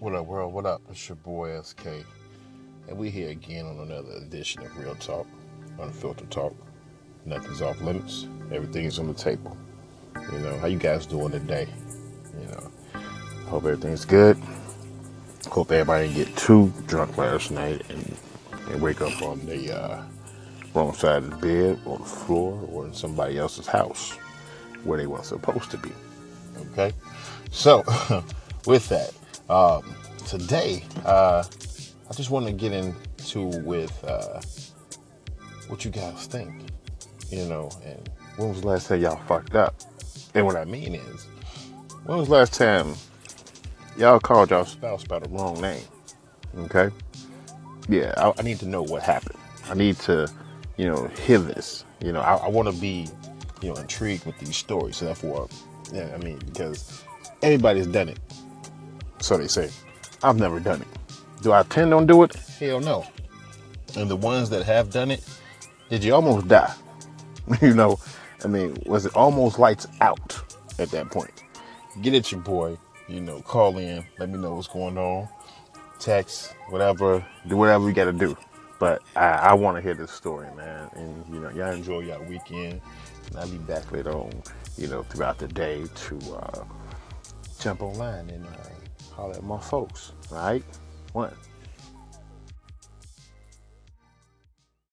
What up, world? What up? It's your boy SK, and we here again on another edition of Real Talk, Unfiltered Talk. Nothing's off limits. Everything's on the table. You know, how you guys doing today? You know, hope everything's good. Hope everybody didn't get too drunk last night and, and wake up on the uh, wrong side of the bed, on the floor, or in somebody else's house where they weren't supposed to be. Okay, so with that, um, today uh, I just want to get into with uh, what you guys think. You know, and when was the last time y'all fucked up? And what I mean is, when was the last time y'all called y'all spouse by the wrong name? Okay, yeah, I, I need to know what happened. I need to, you know, hear this. You know, I, I want to be, you know, intrigued with these stories. So therefore, yeah, I mean, because everybody's done it. So they say. I've never done it. Do I intend on do it? Hell no. And the ones that have done it, did you almost die? you know, I mean, was it almost lights out at that point? Get at your boy, you know, call in, let me know what's going on, text, whatever, do whatever you got to do. But I, I want to hear this story, man. And, you know, y'all enjoy your weekend. And I'll be back later on, you know, throughout the day to uh, jump online and uh, holler at my folks, right? One.